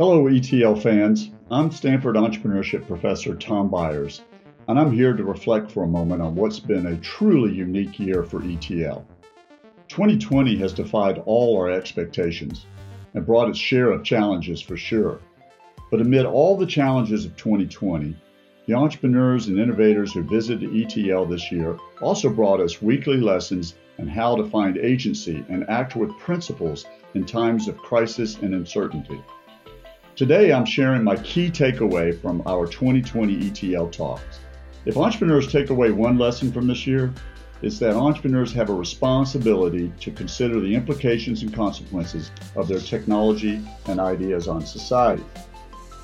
Hello, ETL fans. I'm Stanford Entrepreneurship Professor Tom Byers, and I'm here to reflect for a moment on what's been a truly unique year for ETL. 2020 has defied all our expectations and brought its share of challenges for sure. But amid all the challenges of 2020, the entrepreneurs and innovators who visited ETL this year also brought us weekly lessons on how to find agency and act with principles in times of crisis and uncertainty. Today, I'm sharing my key takeaway from our 2020 ETL talks. If entrepreneurs take away one lesson from this year, it's that entrepreneurs have a responsibility to consider the implications and consequences of their technology and ideas on society.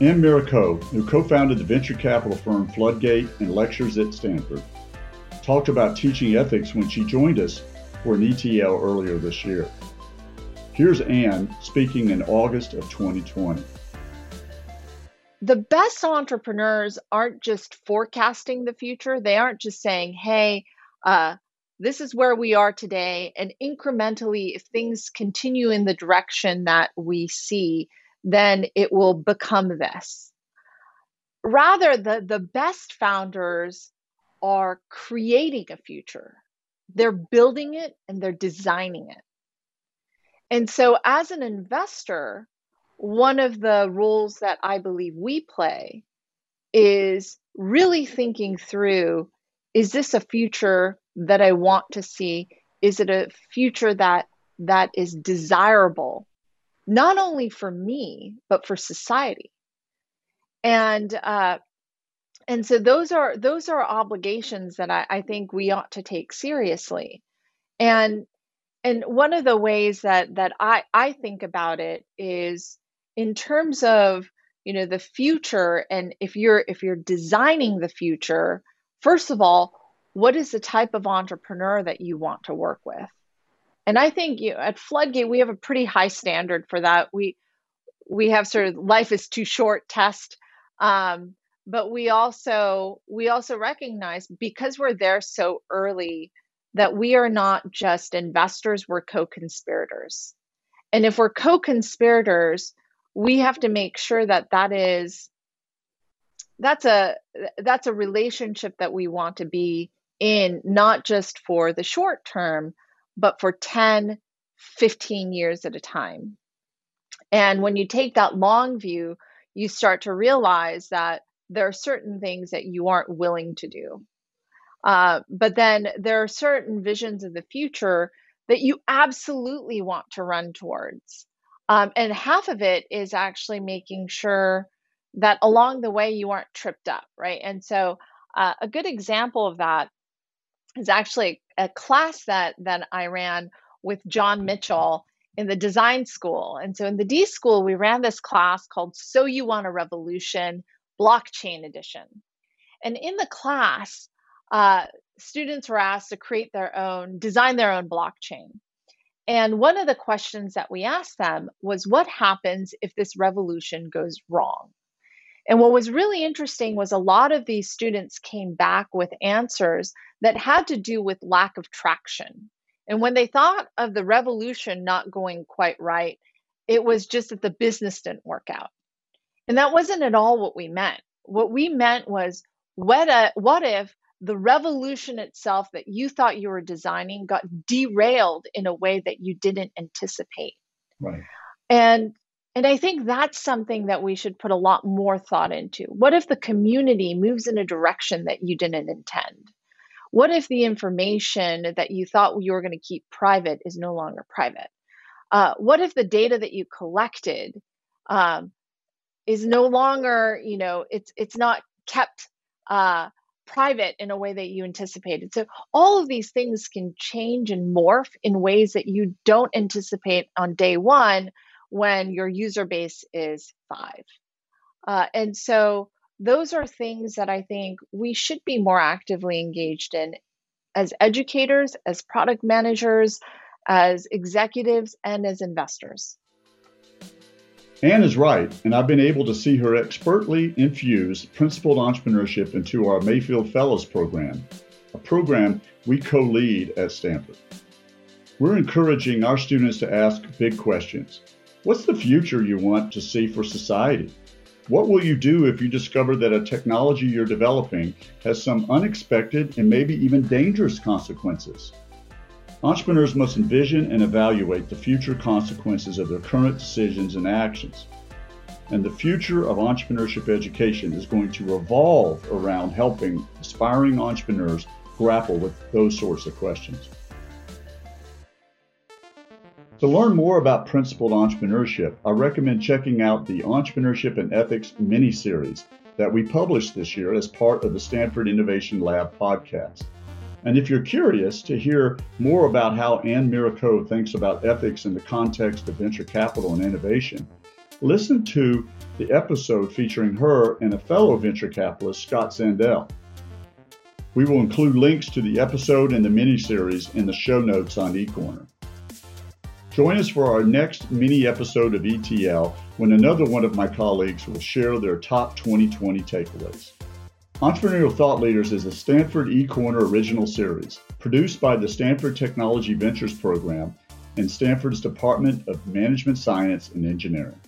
Ann Miura-Ko, who co founded the venture capital firm Floodgate and lectures at Stanford, talked about teaching ethics when she joined us for an ETL earlier this year. Here's Ann speaking in August of 2020. The best entrepreneurs aren't just forecasting the future. They aren't just saying, hey, uh, this is where we are today. And incrementally, if things continue in the direction that we see, then it will become this. Rather, the, the best founders are creating a future, they're building it and they're designing it. And so, as an investor, one of the roles that I believe we play is really thinking through is this a future that I want to see? Is it a future that that is desirable, not only for me but for society? And uh, and so those are those are obligations that I, I think we ought to take seriously. And and one of the ways that that I, I think about it is in terms of you know the future and if you're if you're designing the future first of all what is the type of entrepreneur that you want to work with? And i think you know, at floodgate we have a pretty high standard for that. We we have sort of life is too short test um, but we also we also recognize because we're there so early that we are not just investors we're co-conspirators. And if we're co-conspirators we have to make sure that that is that's a that's a relationship that we want to be in not just for the short term, but for 10, 15 years at a time. And when you take that long view, you start to realize that there are certain things that you aren't willing to do. Uh, but then there are certain visions of the future that you absolutely want to run towards. Um, and half of it is actually making sure that along the way you aren't tripped up, right? And so uh, a good example of that is actually a class that that I ran with John Mitchell in the design school. And so in the D school, we ran this class called So You Want a Revolution Blockchain Edition. And in the class, uh, students were asked to create their own, design their own blockchain. And one of the questions that we asked them was what happens if this revolution goes wrong? And what was really interesting was a lot of these students came back with answers that had to do with lack of traction. And when they thought of the revolution not going quite right, it was just that the business didn't work out. And that wasn't at all what we meant. What we meant was what, a, what if the revolution itself that you thought you were designing got derailed in a way that you didn't anticipate? Right. And and I think that's something that we should put a lot more thought into. What if the community moves in a direction that you didn't intend? What if the information that you thought you were going to keep private is no longer private? Uh, what if the data that you collected um, is no longer, you know, it's it's not kept uh, private in a way that you anticipated? So all of these things can change and morph in ways that you don't anticipate on day one when your user base is five. Uh, and so those are things that I think we should be more actively engaged in as educators, as product managers, as executives, and as investors. Ann is right, and I've been able to see her expertly infuse principled entrepreneurship into our Mayfield Fellows program, a program we co lead at Stanford. We're encouraging our students to ask big questions What's the future you want to see for society? What will you do if you discover that a technology you're developing has some unexpected and maybe even dangerous consequences? Entrepreneurs must envision and evaluate the future consequences of their current decisions and actions. And the future of entrepreneurship education is going to revolve around helping aspiring entrepreneurs grapple with those sorts of questions. To learn more about principled entrepreneurship, I recommend checking out the Entrepreneurship and Ethics mini series that we published this year as part of the Stanford Innovation Lab podcast. And if you're curious to hear more about how Ann Miura-Ko thinks about ethics in the context of venture capital and innovation, listen to the episode featuring her and a fellow venture capitalist, Scott Sandell. We will include links to the episode and the mini series in the show notes on eCorner. Join us for our next mini episode of ETL when another one of my colleagues will share their top 2020 takeaways. Entrepreneurial Thought Leaders is a Stanford eCorner original series produced by the Stanford Technology Ventures Program and Stanford's Department of Management Science and Engineering.